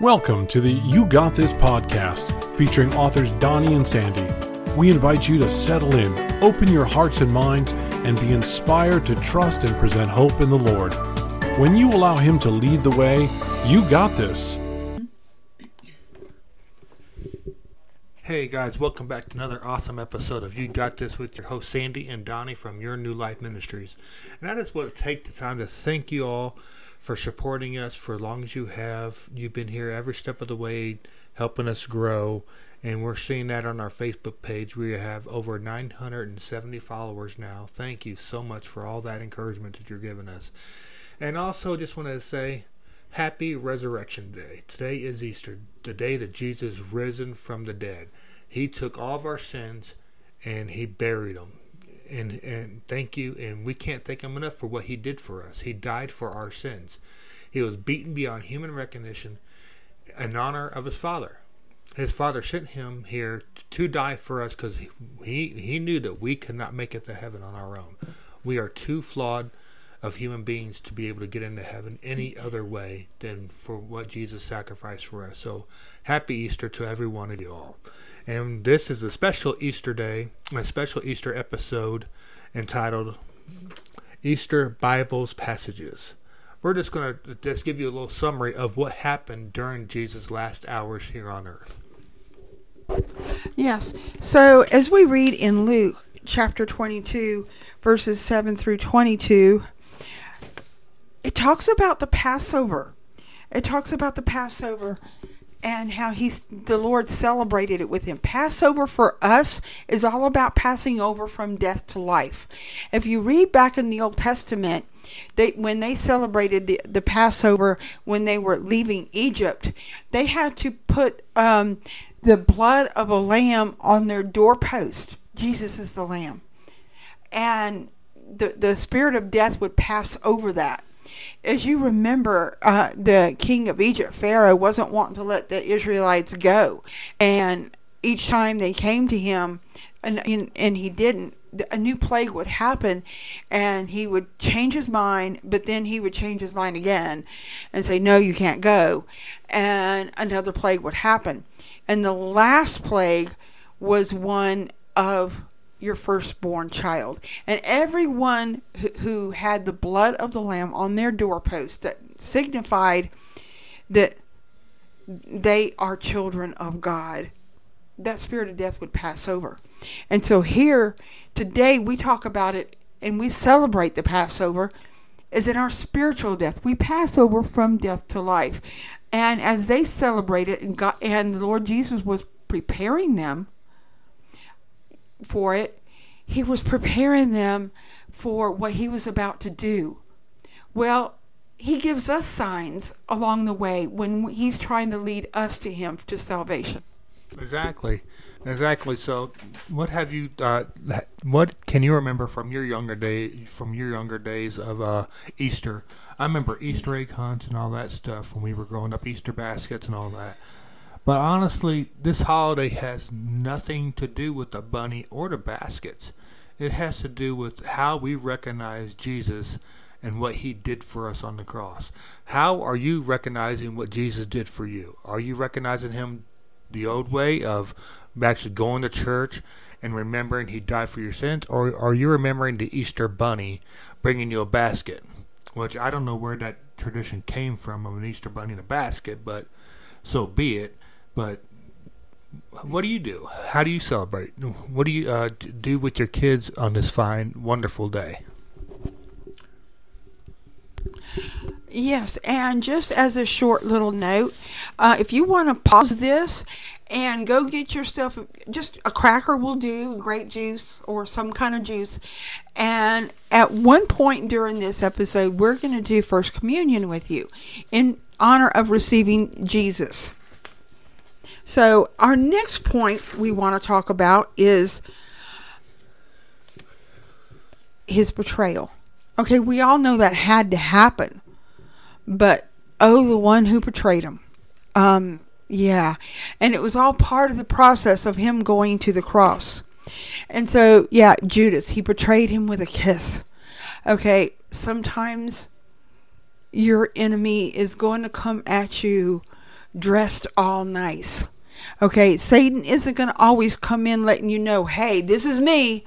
Welcome to the You Got This podcast featuring authors Donnie and Sandy. We invite you to settle in, open your hearts and minds, and be inspired to trust and present hope in the Lord. When you allow Him to lead the way, you got this. Hey guys, welcome back to another awesome episode of You Got This with your host Sandy and Donnie from Your New Life Ministries. And I just want to take the time to thank you all for supporting us for as long as you have. You've been here every step of the way, helping us grow. And we're seeing that on our Facebook page. We have over 970 followers now. Thank you so much for all that encouragement that you're giving us. And also, just wanted to say, Happy Resurrection Day. Today is Easter, the day that Jesus risen from the dead. He took all of our sins and he buried them and and thank you. And we can't thank him enough for what he did for us. He died for our sins. He was beaten beyond human recognition in honor of his father. His father sent him here to die for us because he, he he knew that we could not make it to heaven on our own. We are too flawed of human beings to be able to get into heaven any mm-hmm. other way than for what Jesus sacrificed for us. So, happy Easter to every one of you all. And this is a special Easter day, a special Easter episode entitled Easter Bibles Passages. We're just going to just give you a little summary of what happened during Jesus' last hours here on earth. Yes. So as we read in Luke chapter 22, verses 7 through 22, it talks about the Passover. It talks about the Passover and how he's the Lord celebrated it with him. Passover for us is all about passing over from death to life. If you read back in the Old Testament, they when they celebrated the, the Passover when they were leaving Egypt, they had to put um, the blood of a lamb on their doorpost. Jesus is the lamb. And the, the spirit of death would pass over that as you remember, uh, the king of Egypt, Pharaoh, wasn't wanting to let the Israelites go. And each time they came to him, and, and, and he didn't, a new plague would happen and he would change his mind, but then he would change his mind again and say, No, you can't go. And another plague would happen. And the last plague was one of your firstborn child. And everyone who had the blood of the lamb on their doorpost that signified that they are children of God, that spirit of death would pass over. And so here today we talk about it and we celebrate the Passover is in our spiritual death. We pass over from death to life. And as they celebrated and God and the Lord Jesus was preparing them for it, he was preparing them for what he was about to do. Well, he gives us signs along the way when he's trying to lead us to him to salvation. Exactly. Exactly. So, what have you? Uh, what can you remember from your younger day? From your younger days of uh, Easter? I remember Easter egg hunts and all that stuff when we were growing up. Easter baskets and all that. But honestly, this holiday has nothing to do with the bunny or the baskets. It has to do with how we recognize Jesus and what he did for us on the cross. How are you recognizing what Jesus did for you? Are you recognizing him the old way of actually going to church and remembering he died for your sins? Or are you remembering the Easter bunny bringing you a basket? Which I don't know where that tradition came from of an Easter bunny in a basket, but so be it. But what do you do? How do you celebrate? What do you uh, do with your kids on this fine, wonderful day? Yes, and just as a short little note, uh, if you want to pause this and go get yourself just a cracker will do, grape juice or some kind of juice. And at one point during this episode, we're going to do First Communion with you in honor of receiving Jesus. So, our next point we want to talk about is his betrayal. Okay, we all know that had to happen, but oh, the one who betrayed him. Um, yeah, and it was all part of the process of him going to the cross. And so, yeah, Judas, he betrayed him with a kiss. Okay, sometimes your enemy is going to come at you dressed all nice. Okay, Satan isn't going to always come in letting you know, hey, this is me.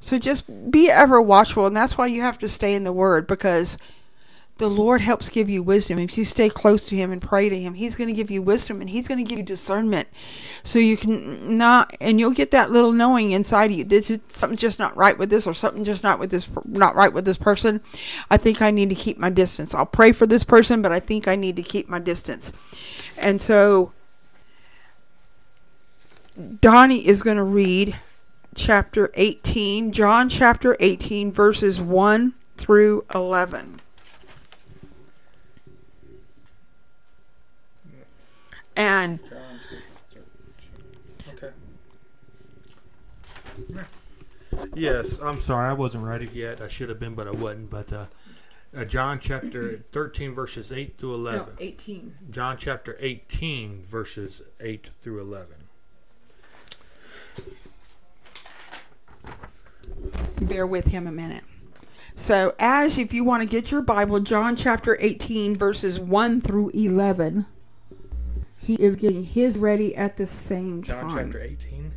So just be ever watchful, and that's why you have to stay in the Word because the Lord helps give you wisdom. If you stay close to Him and pray to Him, He's going to give you wisdom and He's going to give you discernment. So you can not, and you'll get that little knowing inside of you. This is something just not right with this, or something just not with this, not right with this person. I think I need to keep my distance. I'll pray for this person, but I think I need to keep my distance. And so Donnie is going to read chapter 18, John chapter 18, verses 1 through 11. And Okay. Yes, I'm sorry, I wasn't ready yet. I should have been, but I wasn't. But uh, uh, John chapter 13, verses 8 through 11. no, 18. John chapter 18, verses 8 through 11. Bear with him a minute. So, as if you want to get your Bible, John chapter 18, verses 1 through 11, he is getting his ready at the same time. John chapter 18.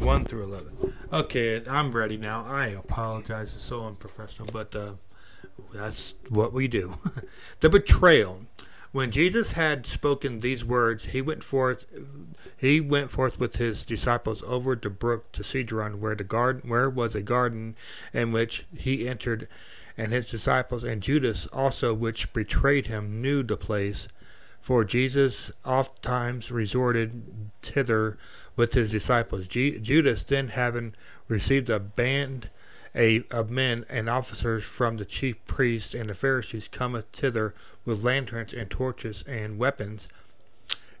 1 through 11. Okay, I'm ready now. I apologize. It's so unprofessional, but uh, that's what we do. the betrayal. When Jesus had spoken these words, he went forth. He went forth with his disciples over the brook to Cedron, where the garden, where was a garden, in which he entered, and his disciples and Judas also, which betrayed him, knew the place. For Jesus oft times resorted thither with his disciples. Ju- Judas then, having received a band a, of men and officers from the chief priests and the Pharisees, cometh thither with lanterns and torches and weapons.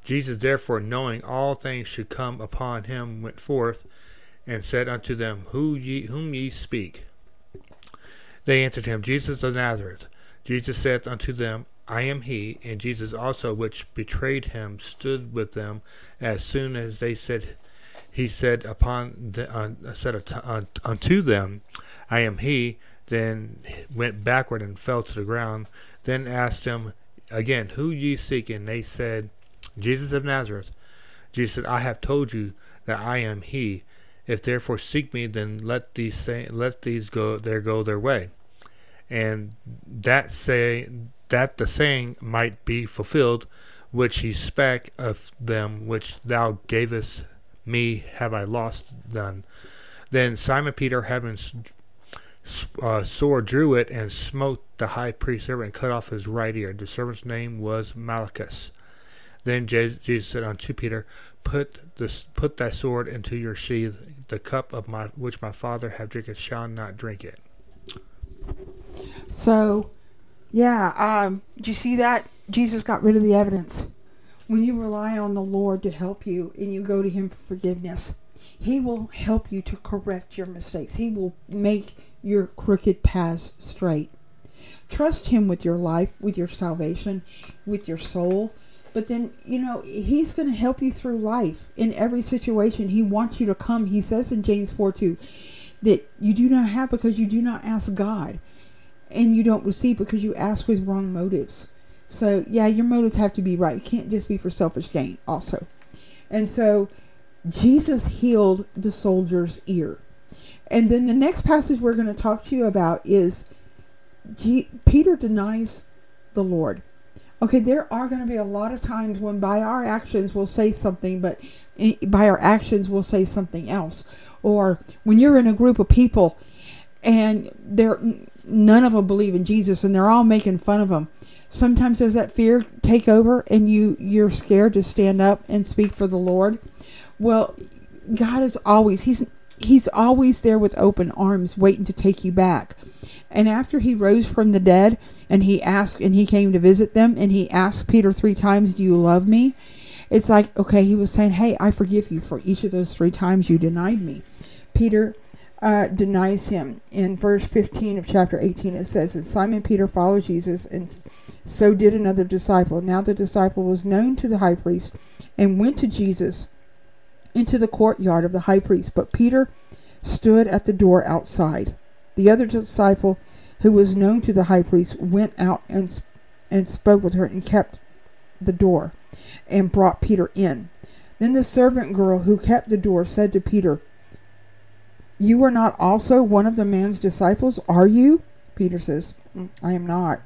Jesus, therefore, knowing all things should come upon him, went forth and said unto them, Who ye, Whom ye speak? They answered him, Jesus of Nazareth. Jesus saith unto them, I am he. And Jesus also, which betrayed him, stood with them. As soon as they said, he said upon the, uh, said ut- unto them, I am he. Then went backward and fell to the ground. Then asked him again, Who ye seek? And they said, Jesus of Nazareth. Jesus said, I have told you that I am he. If therefore seek me, then let these th- let these go there go their way. And that say that the saying might be fulfilled, which he spake of them which thou gavest me, have I lost none. Then Simon Peter, having uh, sword, drew it and smote the high priest's servant and cut off his right ear. The servant's name was Malchus. Then Jesus said unto Peter, Put this, put thy sword into your sheath. The cup of my which my father have drinketh shall not drink it. So, yeah, um, do you see that? Jesus got rid of the evidence. When you rely on the Lord to help you and you go to Him for forgiveness, He will help you to correct your mistakes. He will make your crooked paths straight. Trust Him with your life, with your salvation, with your soul. But then, you know, He's going to help you through life in every situation. He wants you to come. He says in James 4 2 that you do not have because you do not ask God and you don't receive because you ask with wrong motives. So, yeah, your motives have to be right. It can't just be for selfish gain, also. And so, Jesus healed the soldier's ear. And then the next passage we're going to talk to you about is G- Peter denies the Lord. Okay, there are going to be a lot of times when by our actions we'll say something, but by our actions we'll say something else. Or when you're in a group of people and they're none of them believe in Jesus and they're all making fun of him. Sometimes does that fear take over and you you're scared to stand up and speak for the Lord? Well, God is always he's he's always there with open arms waiting to take you back. And after he rose from the dead and he asked and he came to visit them and he asked Peter 3 times, "Do you love me?" It's like, okay, he was saying, "Hey, I forgive you for each of those 3 times you denied me." Peter uh, denies him. In verse 15 of chapter 18, it says, And Simon Peter followed Jesus, and so did another disciple. Now the disciple was known to the high priest and went to Jesus into the courtyard of the high priest. But Peter stood at the door outside. The other disciple, who was known to the high priest, went out and, and spoke with her and kept the door and brought Peter in. Then the servant girl who kept the door said to Peter, You are not also one of the man's disciples, are you? Peter says, "Mm, I am not.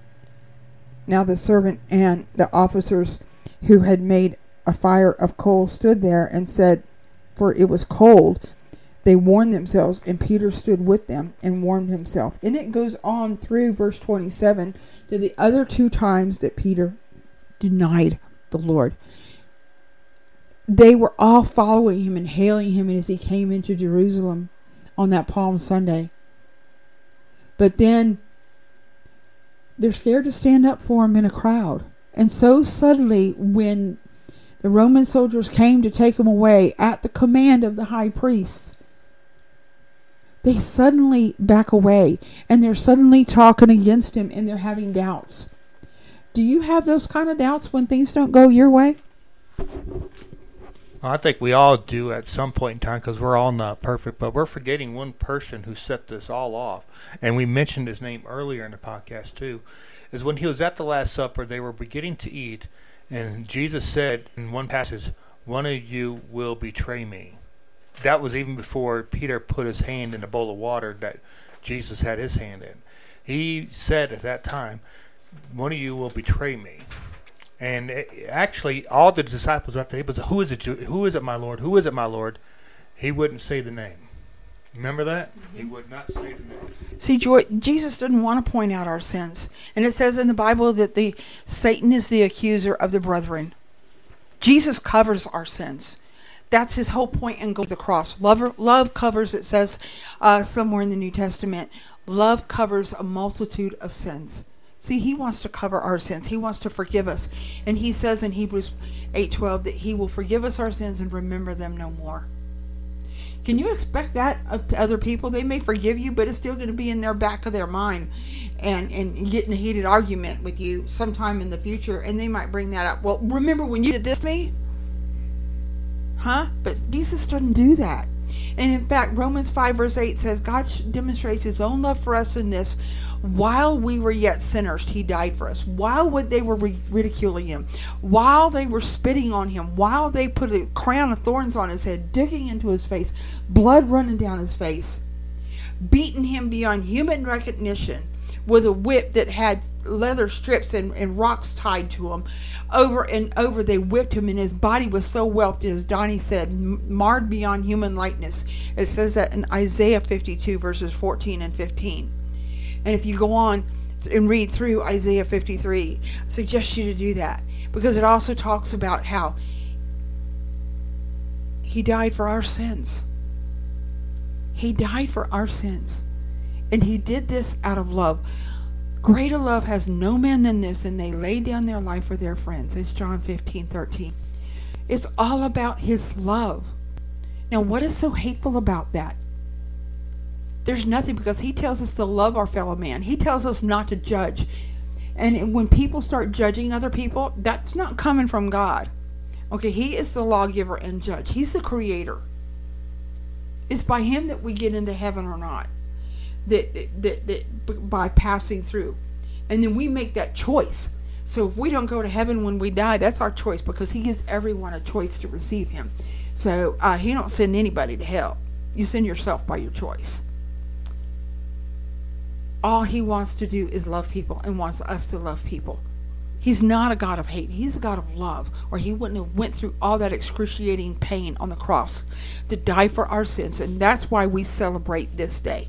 Now the servant and the officers who had made a fire of coal stood there and said, For it was cold. They warmed themselves, and Peter stood with them and warmed himself. And it goes on through verse 27 to the other two times that Peter denied the Lord. They were all following him and hailing him as he came into Jerusalem on that Palm Sunday. But then they're scared to stand up for him in a crowd. And so suddenly, when the Roman soldiers came to take him away at the command of the high priest, they suddenly back away and they're suddenly talking against him and they're having doubts. Do you have those kind of doubts when things don't go your way? Well, I think we all do at some point in time because we're all not perfect, but we're forgetting one person who set this all off. And we mentioned his name earlier in the podcast, too. Is when he was at the Last Supper, they were beginning to eat, and Jesus said in one passage, One of you will betray me. That was even before Peter put his hand in a bowl of water that Jesus had his hand in. He said at that time, One of you will betray me. And it, actually, all the disciples after he was, who is it? Who is it, my Lord? Who is it, my Lord? He wouldn't say the name. Remember that? He would not say the name. See, Joy, Jesus didn't want to point out our sins, and it says in the Bible that the Satan is the accuser of the brethren. Jesus covers our sins. That's his whole point in going to the cross. Love, love covers. It says uh, somewhere in the New Testament, love covers a multitude of sins. See, he wants to cover our sins. He wants to forgive us. And he says in Hebrews 8:12 that he will forgive us our sins and remember them no more. Can you expect that of other people? They may forgive you, but it's still going to be in their back of their mind and and get in a heated argument with you sometime in the future and they might bring that up. Well, remember when you did this to me? Huh? But Jesus doesn't do that. And in fact, Romans 5, verse 8 says, God demonstrates his own love for us in this. While we were yet sinners, he died for us. While they were ridiculing him, while they were spitting on him, while they put a crown of thorns on his head, digging into his face, blood running down his face, beating him beyond human recognition, with a whip that had leather strips and, and rocks tied to him. Over and over, they whipped him, and his body was so whelped, as Donnie said, marred beyond human likeness. It says that in Isaiah 52, verses 14 and 15. And if you go on and read through Isaiah 53, I suggest you to do that because it also talks about how he died for our sins. He died for our sins. And he did this out of love. Greater love has no man than this, and they lay down their life for their friends. It's John 15, 13. It's all about his love. Now, what is so hateful about that? There's nothing because he tells us to love our fellow man. He tells us not to judge. And when people start judging other people, that's not coming from God. Okay, he is the lawgiver and judge. He's the creator. It's by him that we get into heaven or not that, that, that by passing through. And then we make that choice. So if we don't go to heaven when we die, that's our choice because he gives everyone a choice to receive him. So uh, he don't send anybody to hell. You send yourself by your choice. All he wants to do is love people and wants us to love people. He's not a God of hate. He's a God of love, or he wouldn't have went through all that excruciating pain on the cross to die for our sins. And that's why we celebrate this day.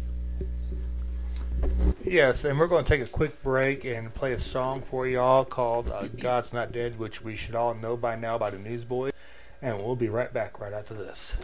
Yes, and we're going to take a quick break and play a song for y'all called uh, God's Not Dead, which we should all know by now by the Newsboys. And we'll be right back right after this.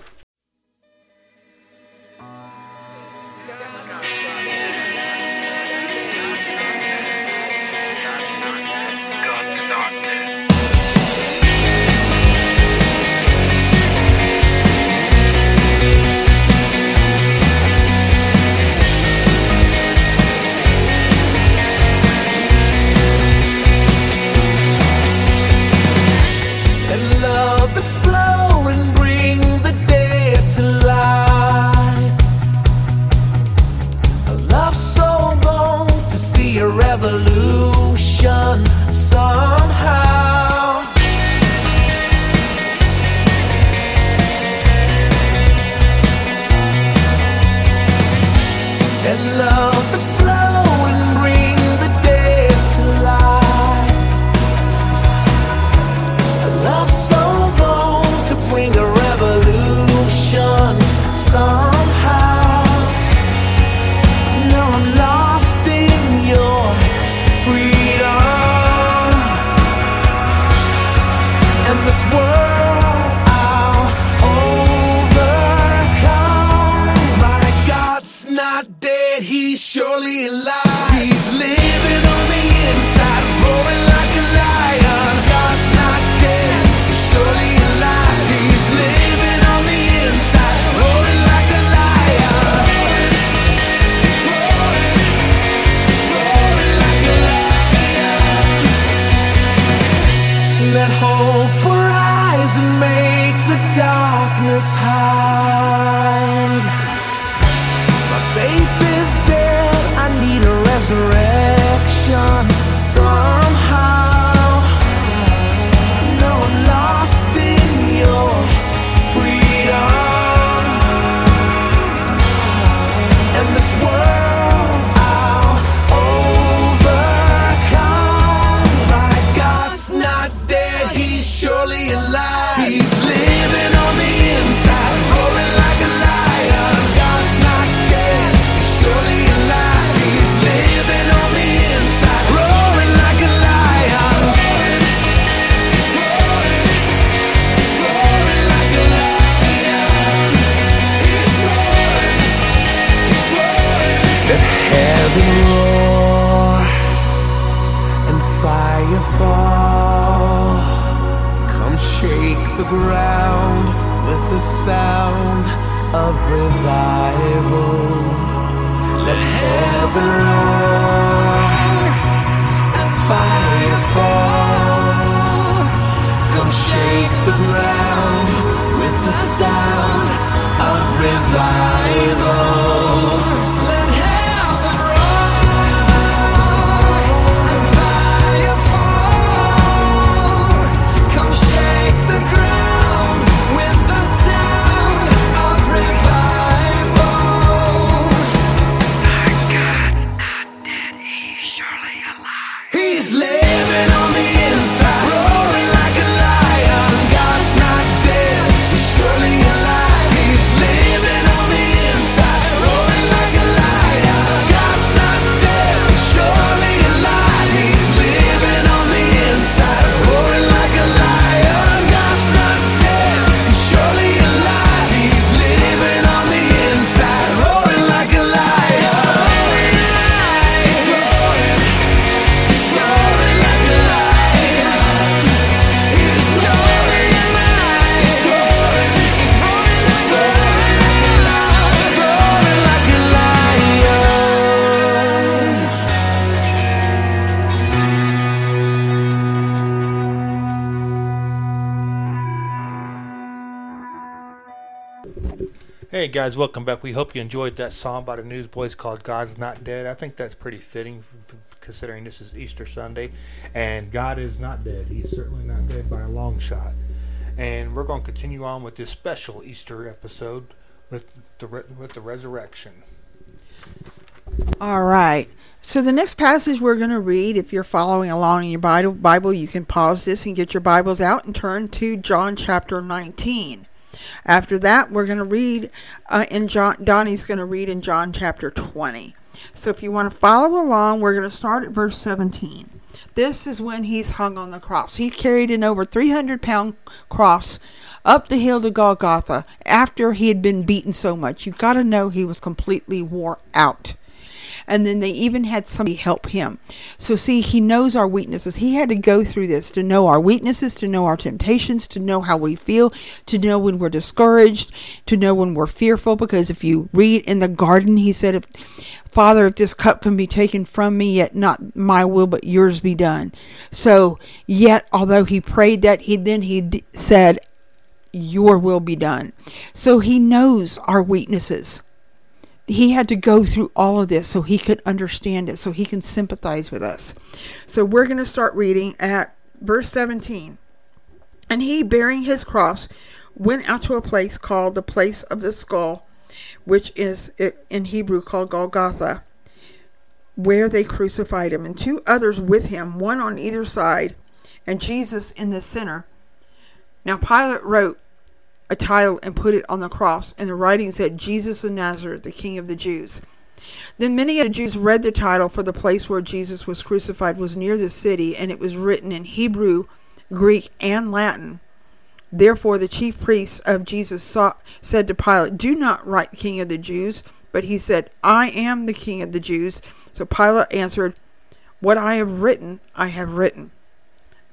Hey guys, welcome back. We hope you enjoyed that song by the Newsboys called God's Not Dead. I think that's pretty fitting considering this is Easter Sunday and God is not dead. He's certainly not dead by a long shot. And we're going to continue on with this special Easter episode with the with the resurrection. All right. So the next passage we're going to read, if you're following along in your Bible, Bible, you can pause this and get your Bibles out and turn to John chapter 19. After that, we're going to read uh, in John. Donnie's going to read in John chapter 20. So if you want to follow along, we're going to start at verse 17. This is when he's hung on the cross. He carried an over 300 pound cross up the hill to Golgotha after he had been beaten so much. You've got to know he was completely wore out. And then they even had somebody help him. So, see, he knows our weaknesses. He had to go through this to know our weaknesses, to know our temptations, to know how we feel, to know when we're discouraged, to know when we're fearful. Because if you read in the garden, he said, if, Father, if this cup can be taken from me, yet not my will, but yours be done. So, yet, although he prayed that, he then he d- said, Your will be done. So, he knows our weaknesses he had to go through all of this so he could understand it, so he can sympathize with us. So we're going to start reading at verse 17. And he, bearing his cross, went out to a place called the place of the skull, which is in Hebrew called Golgotha, where they crucified him, and two others with him, one on either side, and Jesus in the center. Now Pilate wrote a title and put it on the cross, and the writing said, Jesus of Nazareth, the King of the Jews. Then many of the Jews read the title, for the place where Jesus was crucified was near the city, and it was written in Hebrew, Greek, and Latin. Therefore, the chief priests of Jesus saw, said to Pilate, Do not write King of the Jews. But he said, I am the King of the Jews. So Pilate answered, What I have written, I have written.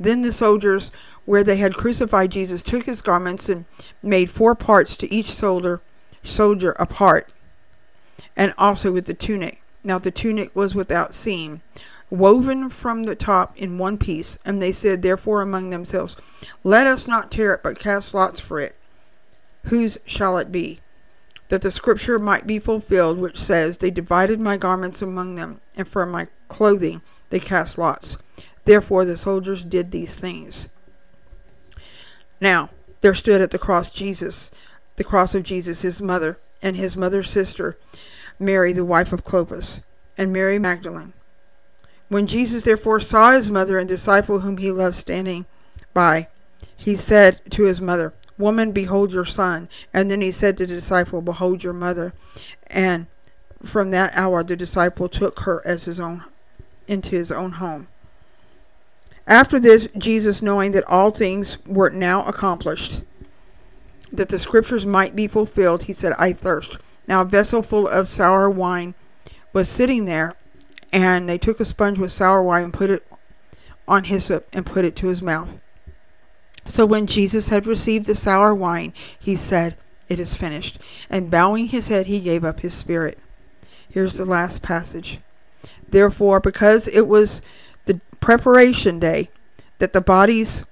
Then the soldiers, where they had crucified Jesus, took his garments and made four parts to each soldier, soldier a part, and also with the tunic. Now the tunic was without seam, woven from the top in one piece. And they said, therefore, among themselves, Let us not tear it, but cast lots for it. Whose shall it be? That the scripture might be fulfilled, which says, They divided my garments among them, and for my clothing they cast lots. Therefore the soldiers did these things. Now there stood at the cross Jesus, the cross of Jesus, his mother, and his mother's sister, Mary, the wife of Clopas, and Mary Magdalene. When Jesus therefore saw his mother and disciple whom he loved standing by, he said to his mother, Woman, behold your son. And then he said to the disciple, Behold your mother. And from that hour the disciple took her as his own into his own home. After this, Jesus, knowing that all things were now accomplished, that the scriptures might be fulfilled, he said, I thirst. Now a vessel full of sour wine was sitting there, and they took a sponge with sour wine and put it on hyssop and put it to his mouth. So when Jesus had received the sour wine, he said, It is finished. And bowing his head, he gave up his spirit. Here's the last passage. Therefore, because it was preparation day, that the bodies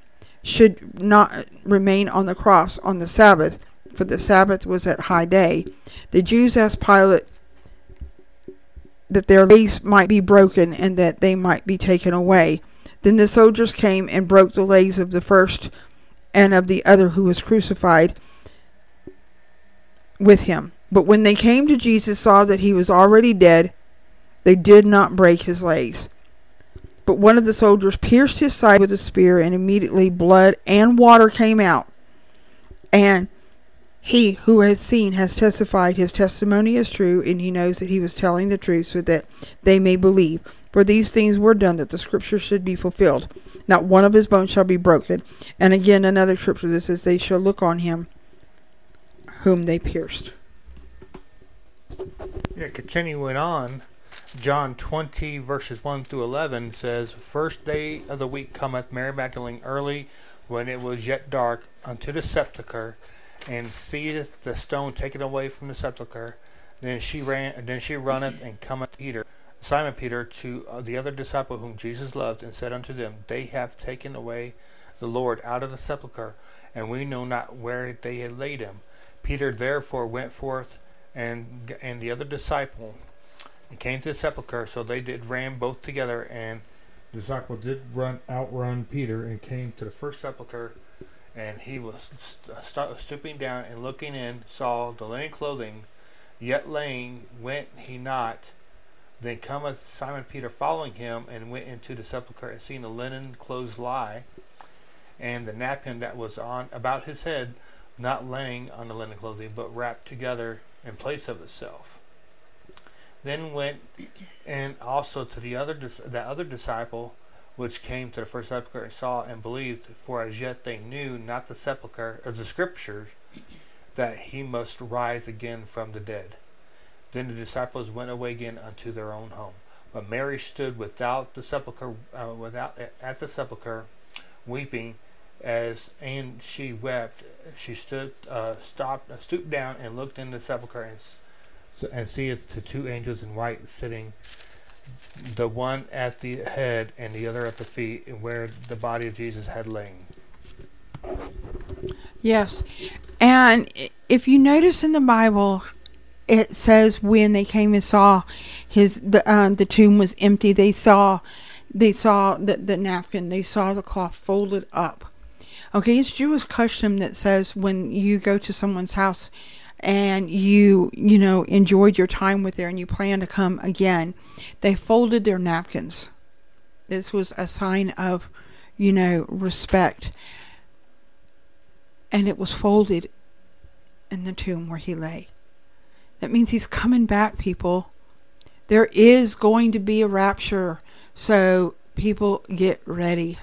should not remain on the cross on the Sabbath, for the Sabbath was at high day, the Jews asked Pilate that their legs might be broken and that they might be taken away. Then the soldiers came and broke the legs of the first and of the other who was crucified with him. But when they came to Jesus, saw that he was already dead, they did not break his legs. But one of the soldiers pierced his side with a spear, and immediately blood and water came out. And he who has seen has testified his testimony is true, and he knows that he was telling the truth so that they may believe. For these things were done that the scripture should be fulfilled. Not one of his bones shall be broken. And again, another scripture that says, They shall look on him whom they pierced. Yeah, continuing on, John 20, verses 1 through 11 says, First day of the week cometh Mary Magdalene early, when it was yet dark, unto the sepulchre, and seeth the stone taken away from the sepulchre. Then she ran, then she runneth and cometh Peter, Simon Peter, to uh, the other disciple whom Jesus loved, and said unto them, They have taken away the Lord out of the sepulchre, and we know not where they had laid him. Peter therefore went forth, and and the other disciple, and came to the sepulchre. So they did ran both together, and the disciple did run outrun Peter, and came to the first sepulchre. And he was st- uh, st- stooping down and looking in, saw the linen clothing, yet laying, went he not. Then cometh Simon Peter following him, and went into the sepulchre, and seeing the linen clothes lie, and the napkin that was on about his head, not laying on the linen clothing, but wrapped together in place of itself. Then went and also to the other the other disciple, which came to the first sepulchre and saw and believed, for as yet they knew not the sepulchre or the scriptures, that he must rise again from the dead. Then the disciples went away again unto their own home. But Mary stood without the sepulchre, uh, without at the sepulchre, weeping. As and she wept, she stood, uh, stopped, uh, stooped down, and looked in the sepulchre, and s- and seeth the two angels in white sitting, the one at the head and the other at the feet, and where the body of Jesus had lain. Yes. And if you notice in the Bible, it says when they came and saw his the um, the tomb was empty, they saw they saw the, the napkin, they saw the cloth folded up. Okay, it's Jewish custom that says when you go to someone's house and you you know enjoyed your time with there and you plan to come again, they folded their napkins. This was a sign of you know respect and it was folded in the tomb where he lay. That means he's coming back, people. There is going to be a rapture, so people get ready.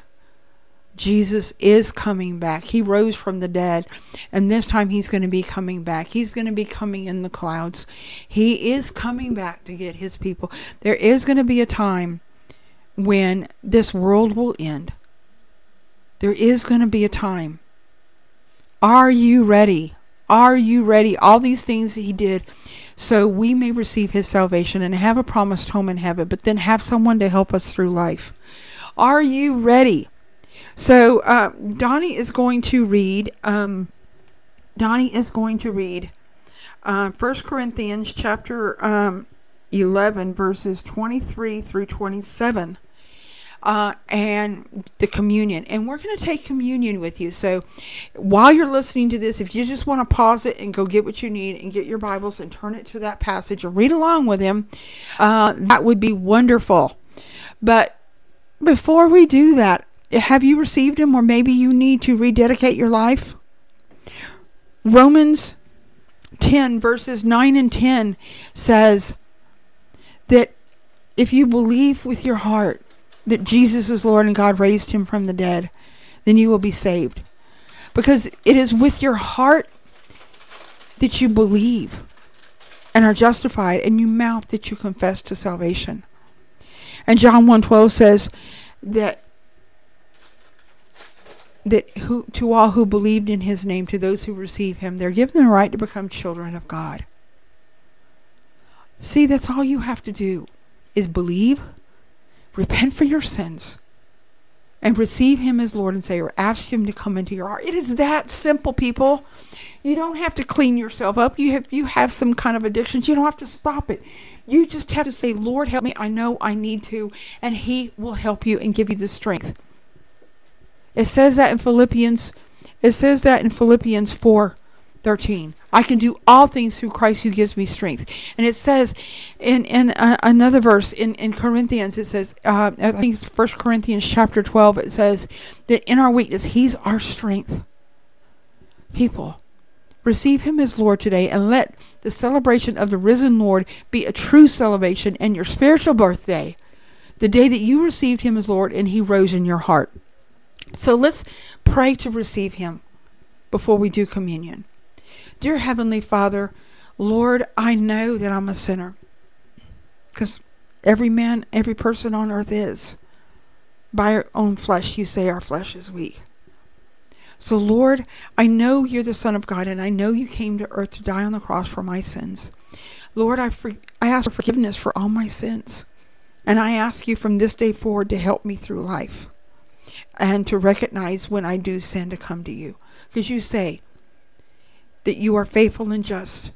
Jesus is coming back. He rose from the dead, and this time he's going to be coming back. He's going to be coming in the clouds. He is coming back to get his people. There is going to be a time when this world will end. There is going to be a time. Are you ready? Are you ready? All these things he did so we may receive his salvation and have a promised home in heaven, but then have someone to help us through life. Are you ready? So uh, Donnie is going to read. Um, Donnie is going to read uh, 1 Corinthians chapter um, 11, verses 23 through 27. Uh, and the communion. And we're going to take communion with you. So while you're listening to this, if you just want to pause it and go get what you need and get your Bibles and turn it to that passage and read along with him, uh, that would be wonderful. But before we do that, have you received him or maybe you need to rededicate your life? Romans 10, verses 9 and 10 says that if you believe with your heart that Jesus is Lord and God raised him from the dead, then you will be saved. Because it is with your heart that you believe and are justified, and you mouth that you confess to salvation. And John 1:12 says that that who to all who believed in his name, to those who receive him, they're given the right to become children of God. See, that's all you have to do is believe, repent for your sins, and receive him as Lord and Savior. Ask him to come into your heart. It is that simple, people. You don't have to clean yourself up. You have you have some kind of addictions. You don't have to stop it. You just have to say, Lord, help me. I know I need to, and he will help you and give you the strength. It says that in Philippians. It says that in Philippians 4 13. I can do all things through Christ who gives me strength. And it says in, in uh, another verse in, in Corinthians, it says, uh, I think it's 1 Corinthians chapter 12, it says that in our weakness, He's our strength. People, receive Him as Lord today and let the celebration of the risen Lord be a true celebration and your spiritual birthday, the day that you received Him as Lord and He rose in your heart. So let's pray to receive Him before we do communion. Dear Heavenly Father, Lord, I know that I'm a sinner because every man, every person on earth is. By our own flesh, you say our flesh is weak. So, Lord, I know you're the Son of God, and I know you came to earth to die on the cross for my sins. Lord, I, for, I ask for forgiveness for all my sins. And I ask you from this day forward to help me through life and to recognize when I do sin to come to you. Because you say that you are faithful and just.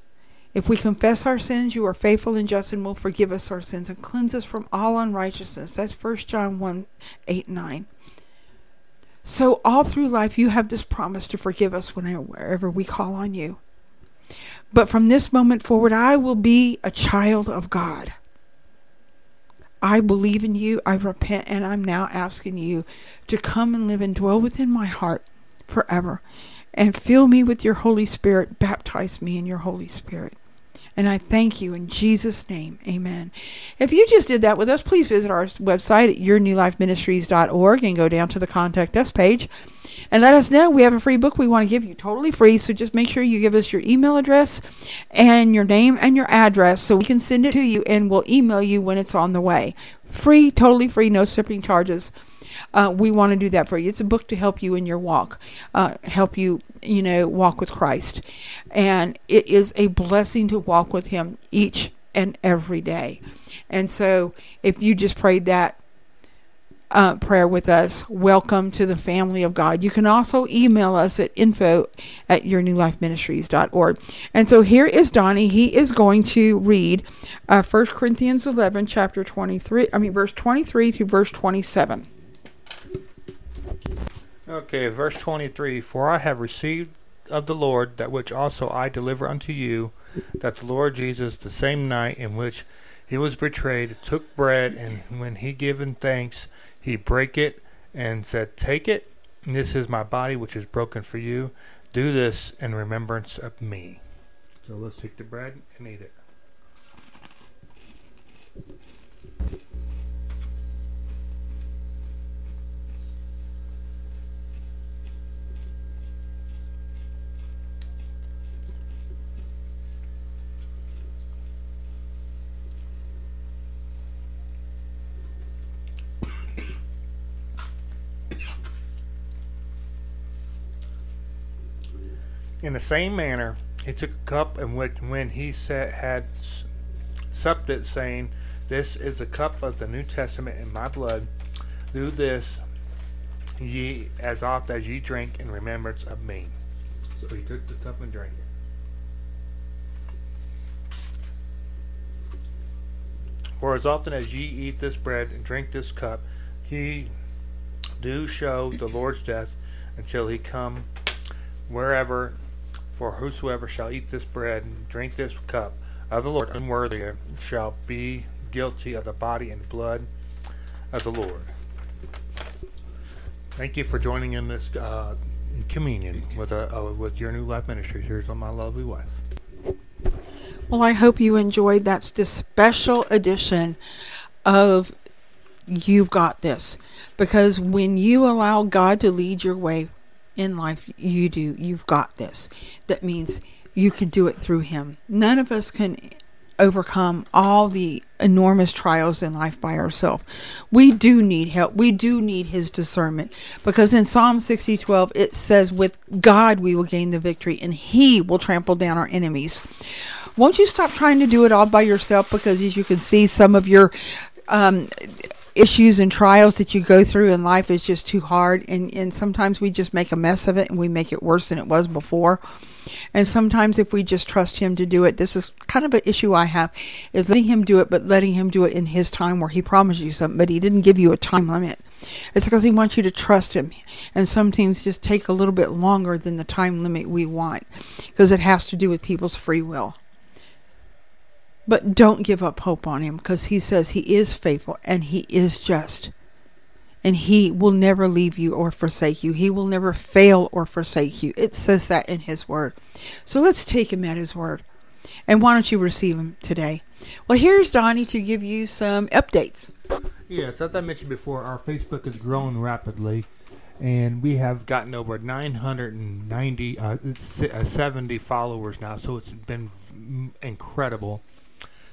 If we confess our sins, you are faithful and just and will forgive us our sins and cleanse us from all unrighteousness. That's 1 John 1 8 9. So, all through life, you have this promise to forgive us whenever we call on you. But from this moment forward, I will be a child of God. I believe in you. I repent, and I'm now asking you to come and live and dwell within my heart forever and fill me with your Holy Spirit. Baptize me in your Holy Spirit. And I thank you in Jesus' name. Amen. If you just did that with us, please visit our website at yournewlifeministries.org and go down to the contact us page and let us know. We have a free book we want to give you totally free. So just make sure you give us your email address and your name and your address so we can send it to you and we'll email you when it's on the way. Free, totally free, no shipping charges. Uh, we want to do that for you. It's a book to help you in your walk, uh, help you, you know, walk with Christ. And it is a blessing to walk with Him each and every day. And so if you just prayed that uh, prayer with us, welcome to the family of God. You can also email us at info at yournewlifeministries.org. And so here is Donnie. He is going to read uh, 1 Corinthians 11, chapter 23, I mean, verse 23 to verse 27. Okay, verse 23 For I have received of the Lord that which also I deliver unto you, that the Lord Jesus, the same night in which he was betrayed, took bread, and when he given thanks, he brake it and said, Take it, this is my body which is broken for you. Do this in remembrance of me. So let's take the bread and eat it. In the same manner, he took a cup, and when he said, had supped it, saying, This is the cup of the New Testament in my blood. Do this, ye, as oft as ye drink in remembrance of me. So he took the cup and drank it. For as often as ye eat this bread and drink this cup, ye do show the Lord's death until he come wherever. For whosoever shall eat this bread and drink this cup of the Lord unworthy shall be guilty of the body and blood of the Lord. Thank you for joining in this uh, communion with uh, uh, with your new life ministries. Here's my lovely wife. Well, I hope you enjoyed that's this special edition of You've Got This. Because when you allow God to lead your way in life, you do. You've got this. That means you can do it through Him. None of us can overcome all the enormous trials in life by ourselves. We do need help. We do need his discernment because in Psalm 60:12 it says with God we will gain the victory and he will trample down our enemies. Won't you stop trying to do it all by yourself because as you can see some of your um, issues and trials that you go through in life is just too hard. And, and sometimes we just make a mess of it and we make it worse than it was before. And sometimes if we just trust him to do it this is kind of an issue i have is letting him do it but letting him do it in his time where he promised you something but he didn't give you a time limit. It's because he wants you to trust him. And some things just take a little bit longer than the time limit we want because it has to do with people's free will but don't give up hope on him because he says he is faithful and he is just. And he will never leave you or forsake you. He will never fail or forsake you. It says that in his word. So let's take him at his word. And why don't you receive him today? Well, here's Donnie to give you some updates. Yes, as I mentioned before, our Facebook has grown rapidly, and we have gotten over 990, uh, uh, 70 followers now. So it's been incredible.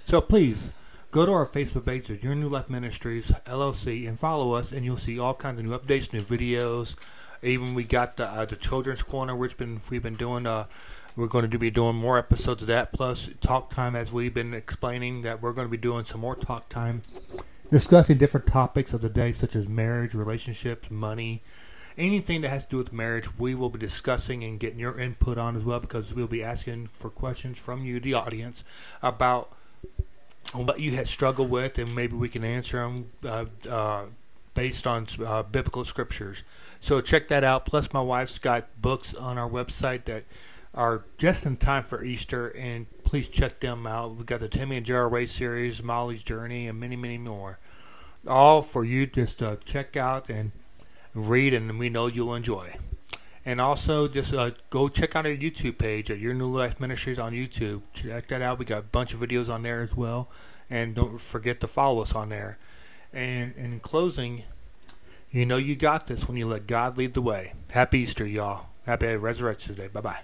So please go to our Facebook page, it's Your New Life Ministries LLC, and follow us, and you'll see all kinds of new updates, new videos. Even we got the uh, the children's corner, which been we've been doing. Uh, we're going to be doing more episodes of that, plus talk time, as we've been explaining that we're going to be doing some more talk time, discussing different topics of the day, such as marriage, relationships, money, anything that has to do with marriage. We will be discussing and getting your input on as well, because we'll be asking for questions from you, the audience, about what you had struggled with, and maybe we can answer them uh, uh, based on uh, biblical scriptures. So check that out. Plus, my wife's got books on our website that are just in time for Easter, and please check them out. We've got the Timmy and Ray series, Molly's Journey, and many, many more. All for you just to check out and read, and we know you'll enjoy. And also, just uh, go check out our YouTube page at Your New Life Ministries on YouTube. Check that out. We got a bunch of videos on there as well. And don't forget to follow us on there. And, and in closing, you know you got this when you let God lead the way. Happy Easter, y'all. Happy Resurrection Day. Bye bye.